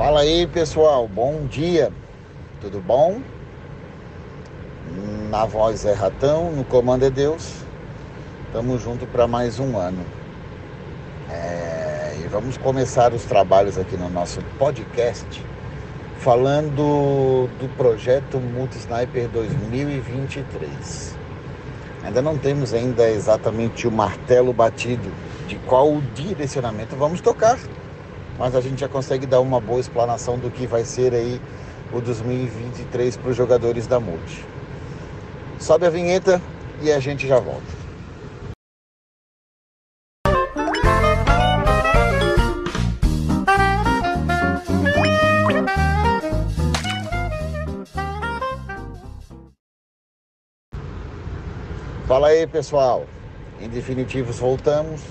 Fala aí pessoal, bom dia, tudo bom? Na voz é Ratão, no comando é Deus, estamos juntos para mais um ano. É, e vamos começar os trabalhos aqui no nosso podcast falando do projeto Multisniper 2023. Ainda não temos ainda exatamente o martelo batido de qual direcionamento vamos tocar mas a gente já consegue dar uma boa explanação do que vai ser aí o 2023 para os jogadores da Multi. Sobe a vinheta e a gente já volta. Fala aí pessoal, em definitivos voltamos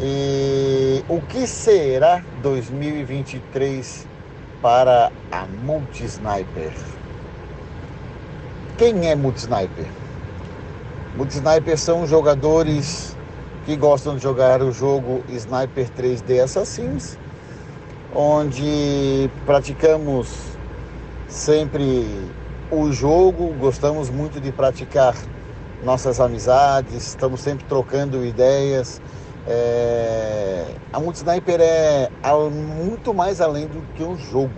e o que será 2023 para a Multisniper? Quem é Multisniper? Multisniper são jogadores que gostam de jogar o jogo Sniper 3D Assassins, onde praticamos sempre o jogo, gostamos muito de praticar nossas amizades, estamos sempre trocando ideias é, a Multisniper é muito mais além do que um jogo.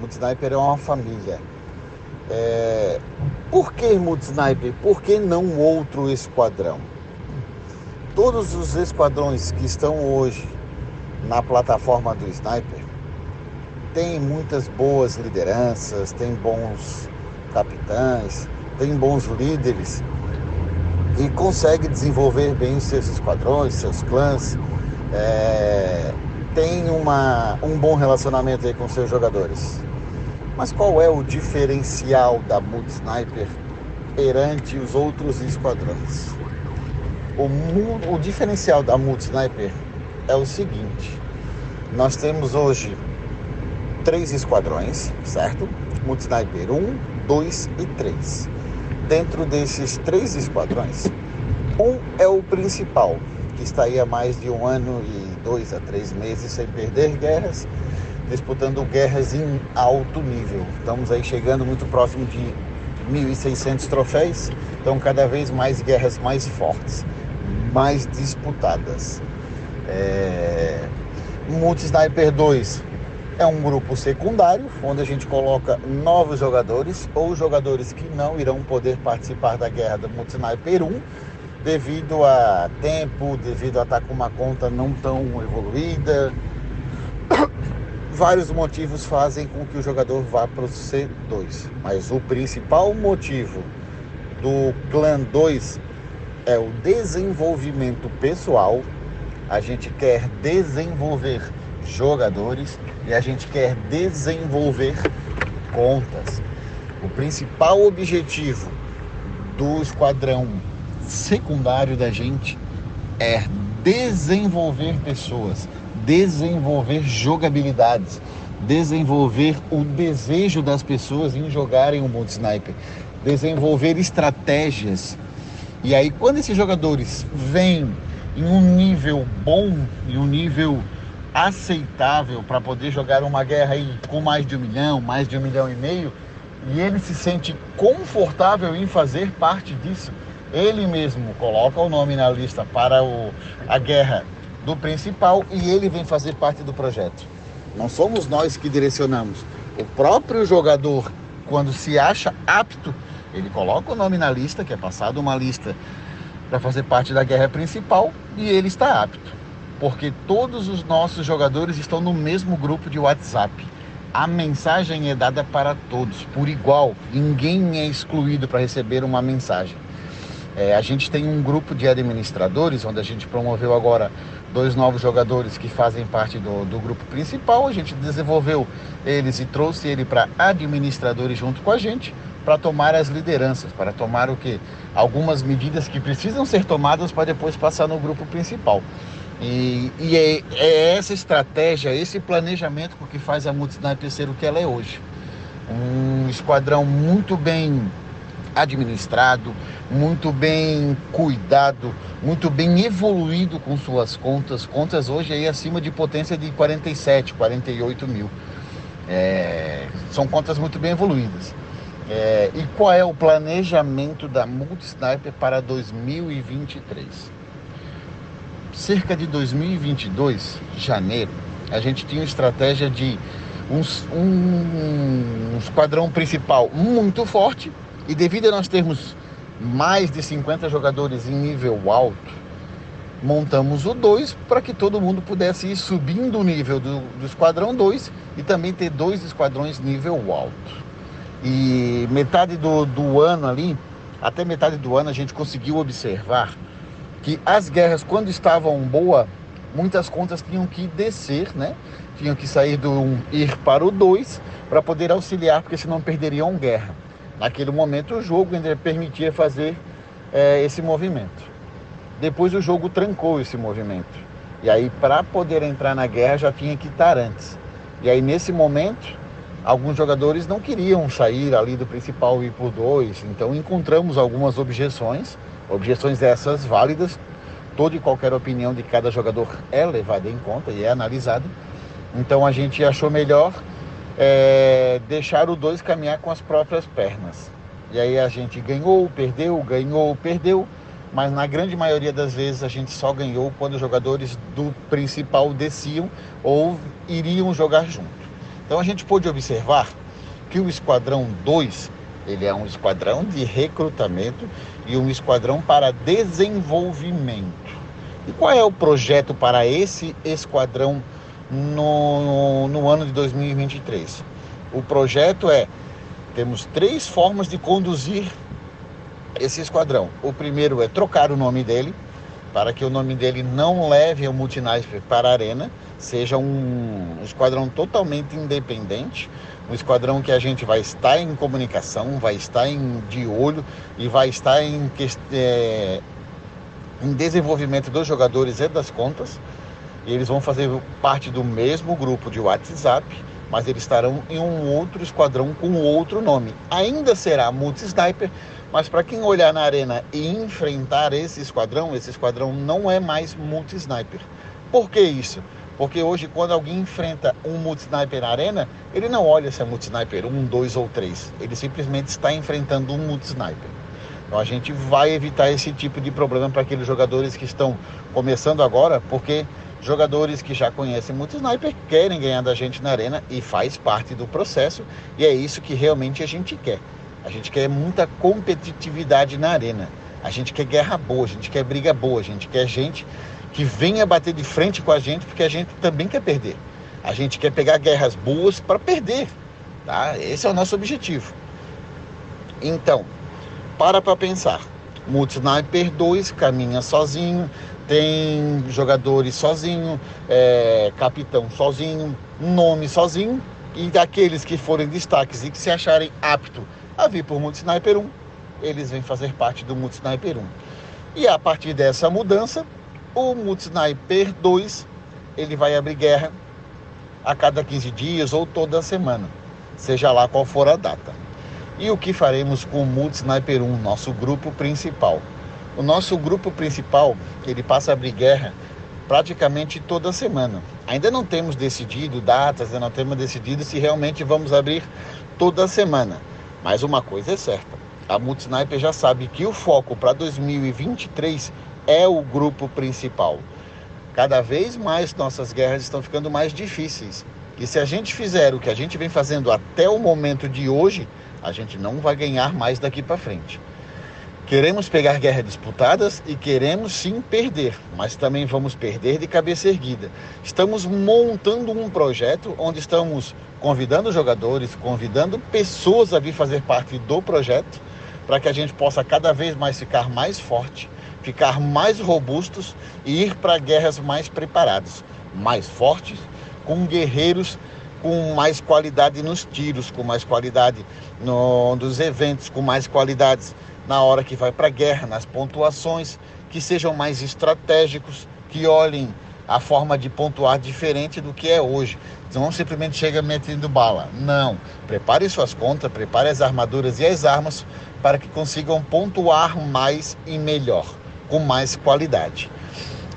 Multisniper é uma família. É, por que Multisniper? Por que não outro esquadrão? Todos os esquadrões que estão hoje na plataforma do Sniper têm muitas boas lideranças, têm bons capitães, têm bons líderes e consegue desenvolver bem os seus esquadrões, seus clãs, é, tem uma, um bom relacionamento aí com seus jogadores. Mas qual é o diferencial da Mood Sniper perante os outros esquadrões? O, o diferencial da Mood Sniper é o seguinte: nós temos hoje três esquadrões, certo? Mood Sniper 1, 2 e 3 dentro desses três esquadrões, um é o principal, que está aí há mais de um ano e dois a três meses sem perder guerras, disputando guerras em alto nível. Estamos aí chegando muito próximo de 1.600 troféus, então cada vez mais guerras mais fortes, mais disputadas. É... Multi Sniper 2 é um grupo secundário, onde a gente coloca novos jogadores ou jogadores que não irão poder participar da guerra do Multisniper 1 devido a tempo, devido a estar com uma conta não tão evoluída. Vários motivos fazem com que o jogador vá para o C2, mas o principal motivo do Clã 2 é o desenvolvimento pessoal. A gente quer desenvolver jogadores e a gente quer desenvolver contas. O principal objetivo do esquadrão secundário da gente é desenvolver pessoas, desenvolver jogabilidades, desenvolver o desejo das pessoas em jogarem um monte sniper, desenvolver estratégias. E aí, quando esses jogadores vêm em um nível bom, em um nível aceitável para poder jogar uma guerra aí com mais de um milhão, mais de um milhão e meio, e ele se sente confortável em fazer parte disso, ele mesmo coloca o nome na lista para o, a guerra do principal e ele vem fazer parte do projeto. Não somos nós que direcionamos. O próprio jogador, quando se acha apto, ele coloca o nome na lista, que é passado uma lista para fazer parte da guerra principal, e ele está apto porque todos os nossos jogadores estão no mesmo grupo de WhatsApp. A mensagem é dada para todos, por igual. Ninguém é excluído para receber uma mensagem. É, a gente tem um grupo de administradores, onde a gente promoveu agora dois novos jogadores que fazem parte do, do grupo principal. A gente desenvolveu eles e trouxe ele para administradores junto com a gente para tomar as lideranças, para tomar o que? Algumas medidas que precisam ser tomadas para depois passar no grupo principal. E, e é, é, essa estratégia, esse planejamento que faz a Multisniper ser o que ela é hoje. Um esquadrão muito bem administrado, muito bem cuidado, muito bem evoluído com suas contas. Contas hoje aí acima de potência de 47, 48 mil. É, são contas muito bem evoluídas. É, e qual é o planejamento da Multisniper para 2023? Cerca de 2022, janeiro, a gente tinha uma estratégia de um, um, um esquadrão principal muito forte e devido a nós termos mais de 50 jogadores em nível alto, montamos o 2 para que todo mundo pudesse ir subindo o nível do, do esquadrão 2 e também ter dois esquadrões nível alto. E metade do, do ano ali, até metade do ano, a gente conseguiu observar que as guerras, quando estavam boa, muitas contas tinham que descer, né? Tinham que sair do 1 um, ir para o 2 para poder auxiliar, porque senão perderiam guerra. Naquele momento o jogo ainda permitia fazer é, esse movimento. Depois o jogo trancou esse movimento. E aí, para poder entrar na guerra, já tinha que estar antes. E aí, nesse momento, alguns jogadores não queriam sair ali do principal e ir por dois. Então, encontramos algumas objeções, objeções essas válidas. Toda e qualquer opinião de cada jogador é levada em conta e é analisada. Então, a gente achou melhor é, deixar o dois caminhar com as próprias pernas. E aí a gente ganhou, perdeu, ganhou, perdeu mas na grande maioria das vezes a gente só ganhou quando os jogadores do principal desciam ou iriam jogar junto. Então a gente pôde observar que o esquadrão 2, ele é um esquadrão de recrutamento e um esquadrão para desenvolvimento. E qual é o projeto para esse esquadrão no, no ano de 2023? O projeto é temos três formas de conduzir esse esquadrão. O primeiro é trocar o nome dele, para que o nome dele não leve o Multinational para a arena, seja um, esquadrão totalmente independente, um esquadrão que a gente vai estar em comunicação, vai estar em, de olho e vai estar em, é, em desenvolvimento dos jogadores e das contas. E eles vão fazer parte do mesmo grupo de WhatsApp, mas eles estarão em um outro esquadrão com outro nome. Ainda será Multi-Sniper, mas para quem olhar na arena e enfrentar esse esquadrão, esse esquadrão não é mais multi-sniper. Por que isso? Porque hoje, quando alguém enfrenta um multi-sniper na arena, ele não olha se é multi-sniper 1, 2 ou 3. Ele simplesmente está enfrentando um multi-sniper. Então a gente vai evitar esse tipo de problema para aqueles jogadores que estão começando agora, porque jogadores que já conhecem multi-sniper querem ganhar da gente na arena e faz parte do processo, e é isso que realmente a gente quer. A gente quer muita competitividade na arena. A gente quer guerra boa, a gente quer briga boa, a gente quer gente que venha bater de frente com a gente, porque a gente também quer perder. A gente quer pegar guerras boas para perder. Tá? Esse é o nosso objetivo. Então, para para pensar. Multi-Sniper 2 caminha sozinho, tem jogadores sozinho, é, capitão sozinho, nome sozinho, e daqueles que forem destaques e que se acharem apto a vir por Multisniper 1, eles vêm fazer parte do Multisniper 1. E a partir dessa mudança, o Multisniper 2 ele vai abrir guerra a cada 15 dias ou toda semana, seja lá qual for a data. E o que faremos com o Multisniper 1, nosso grupo principal? O nosso grupo principal, ele passa a abrir guerra praticamente toda semana. Ainda não temos decidido datas, ainda não temos decidido se realmente vamos abrir toda semana. Mas uma coisa é certa: a Multisniper já sabe que o foco para 2023 é o grupo principal. Cada vez mais nossas guerras estão ficando mais difíceis. E se a gente fizer o que a gente vem fazendo até o momento de hoje, a gente não vai ganhar mais daqui para frente. Queremos pegar guerras disputadas e queremos sim perder, mas também vamos perder de cabeça erguida. Estamos montando um projeto onde estamos convidando jogadores, convidando pessoas a vir fazer parte do projeto, para que a gente possa cada vez mais ficar mais forte, ficar mais robustos e ir para guerras mais preparados, mais fortes, com guerreiros com mais qualidade nos tiros, com mais qualidade no, nos eventos, com mais qualidades na hora que vai para a guerra, nas pontuações, que sejam mais estratégicos, que olhem a forma de pontuar diferente do que é hoje. Não simplesmente chega metendo bala. Não. Prepare suas contas, prepare as armaduras e as armas para que consigam pontuar mais e melhor, com mais qualidade.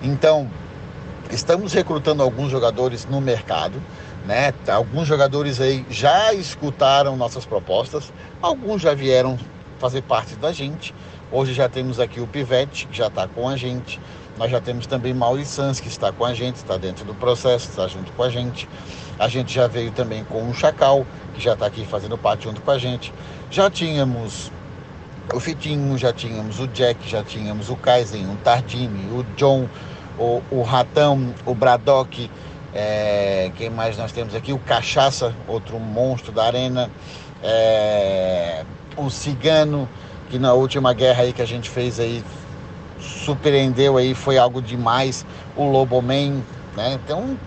Então, Estamos recrutando alguns jogadores no mercado, né? Alguns jogadores aí já escutaram nossas propostas, alguns já vieram fazer parte da gente. Hoje já temos aqui o Pivete, que já está com a gente. Nós já temos também Maurício Sanz, que está com a gente, está dentro do processo, está junto com a gente. A gente já veio também com o Chacal, que já está aqui fazendo parte junto com a gente. Já tínhamos o Fitinho, já tínhamos o Jack, já tínhamos o Kaizen, o Tardini, o John, o, o Ratão, o Braddock, é, quem mais nós temos aqui? O Cachaça, outro monstro da arena, é, o Cigano, que na última guerra aí que a gente fez aí surpreendeu aí, foi algo demais, o Loboman, né? Então,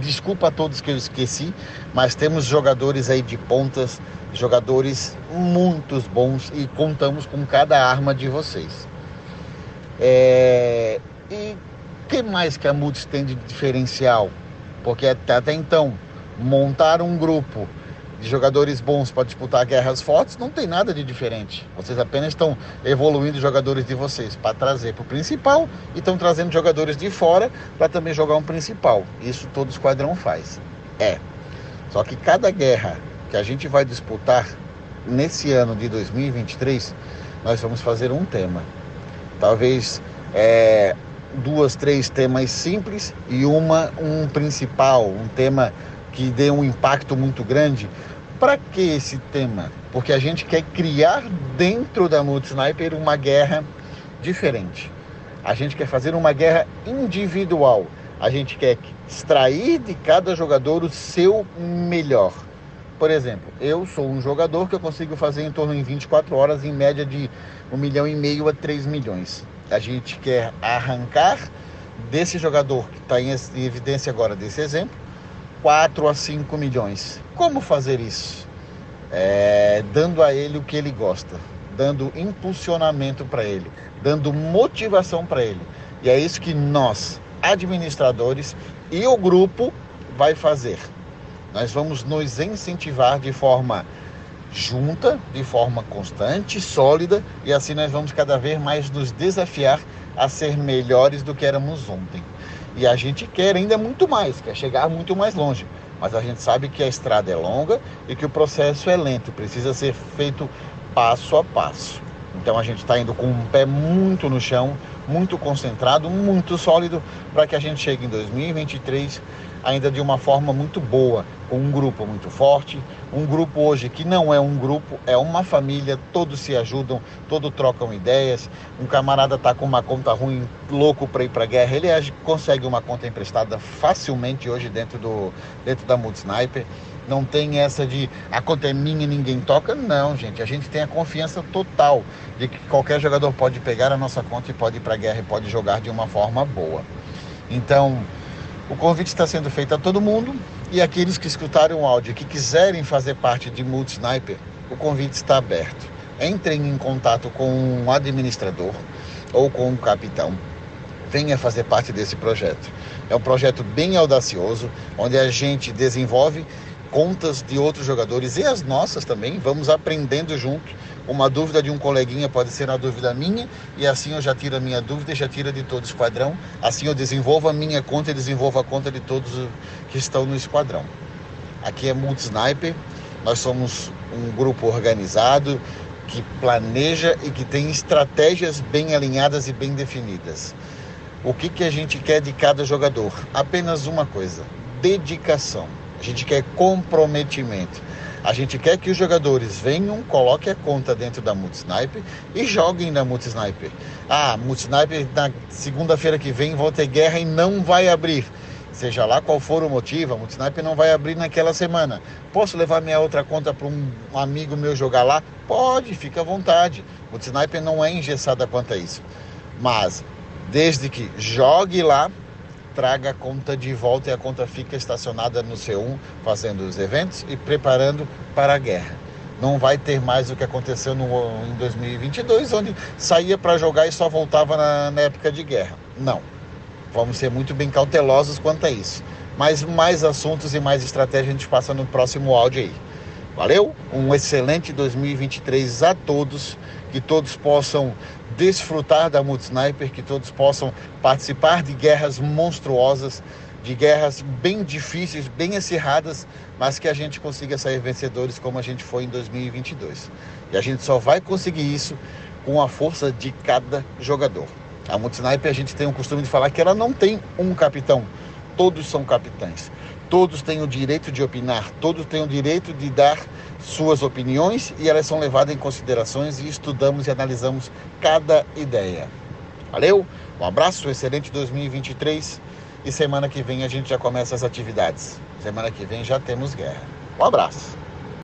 desculpa a todos que eu esqueci, mas temos jogadores aí de pontas, jogadores muito bons e contamos com cada arma de vocês. É... E que mais que a Multis tem de diferencial? Porque até, até então, montar um grupo de jogadores bons para disputar guerras fortes não tem nada de diferente. Vocês apenas estão evoluindo jogadores de vocês para trazer para o principal e estão trazendo jogadores de fora para também jogar um principal. Isso todo esquadrão faz. É. Só que cada guerra que a gente vai disputar nesse ano de 2023, nós vamos fazer um tema. Talvez é, duas, três temas simples e uma um principal, um tema que dê um impacto muito grande. Para que esse tema? Porque a gente quer criar dentro da Multisniper uma guerra diferente. A gente quer fazer uma guerra individual. A gente quer extrair de cada jogador o seu melhor. Por exemplo, eu sou um jogador que eu consigo fazer em torno de 24 horas, em média de 1 milhão e meio a 3 milhões a gente quer arrancar desse jogador que está em evidência agora, desse exemplo, 4 a 5 milhões. Como fazer isso? É, dando a ele o que ele gosta, dando impulsionamento para ele, dando motivação para ele. E é isso que nós, administradores e o grupo, vai fazer. Nós vamos nos incentivar de forma junta, de forma constante, sólida, e assim nós vamos cada vez mais nos desafiar a ser melhores do que éramos ontem. E a gente quer ainda muito mais, quer chegar muito mais longe. Mas a gente sabe que a estrada é longa e que o processo é lento, precisa ser feito passo a passo. Então a gente está indo com um pé muito no chão, muito concentrado, muito sólido, para que a gente chegue em 2023 ainda de uma forma muito boa, com um grupo muito forte, um grupo hoje que não é um grupo, é uma família, todos se ajudam, todos trocam ideias. Um camarada está com uma conta ruim, louco para ir para a guerra, ele consegue uma conta emprestada facilmente hoje dentro, do, dentro da Multisniper. Não tem essa de a conta é minha e ninguém toca. Não, gente. A gente tem a confiança total de que qualquer jogador pode pegar a nossa conta e pode ir para a guerra e pode jogar de uma forma boa. Então, o convite está sendo feito a todo mundo e aqueles que escutaram o áudio que quiserem fazer parte de Multi Sniper, o convite está aberto. Entrem em contato com um administrador ou com um capitão. Venha fazer parte desse projeto. É um projeto bem audacioso, onde a gente desenvolve contas de outros jogadores e as nossas também. Vamos aprendendo junto uma dúvida de um coleguinha pode ser uma dúvida minha, e assim eu já tiro a minha dúvida e já tiro de todo o esquadrão. Assim eu desenvolvo a minha conta e desenvolvo a conta de todos que estão no esquadrão. Aqui é Multi Sniper, nós somos um grupo organizado que planeja e que tem estratégias bem alinhadas e bem definidas. O que, que a gente quer de cada jogador? Apenas uma coisa: dedicação. A gente quer comprometimento. A gente quer que os jogadores venham, coloquem a conta dentro da Multisniper e joguem na Multisniper. Ah, Multisniper na segunda-feira que vem vão ter guerra e não vai abrir. Seja lá qual for o motivo, a Multisniper não vai abrir naquela semana. Posso levar minha outra conta para um amigo meu jogar lá? Pode, fica à vontade. Multisniper não é engessada quanto a isso. Mas, desde que jogue lá, traga a conta de volta e a conta fica estacionada no C1, fazendo os eventos e preparando para a guerra. Não vai ter mais o que aconteceu no, em 2022, onde saía para jogar e só voltava na, na época de guerra. Não. Vamos ser muito bem cautelosos quanto a isso. Mas mais assuntos e mais estratégia a gente passa no próximo áudio aí. Valeu? Um excelente 2023 a todos, que todos possam desfrutar da Multisniper, que todos possam participar de guerras monstruosas, de guerras bem difíceis, bem acirradas, mas que a gente consiga sair vencedores como a gente foi em 2022. E a gente só vai conseguir isso com a força de cada jogador. A Multisniper a gente tem o costume de falar que ela não tem um capitão, todos são capitães. Todos têm o direito de opinar, todos têm o direito de dar suas opiniões e elas são levadas em considerações e estudamos e analisamos cada ideia. Valeu? Um abraço, excelente 2023 e semana que vem a gente já começa as atividades. Semana que vem já temos guerra. Um abraço.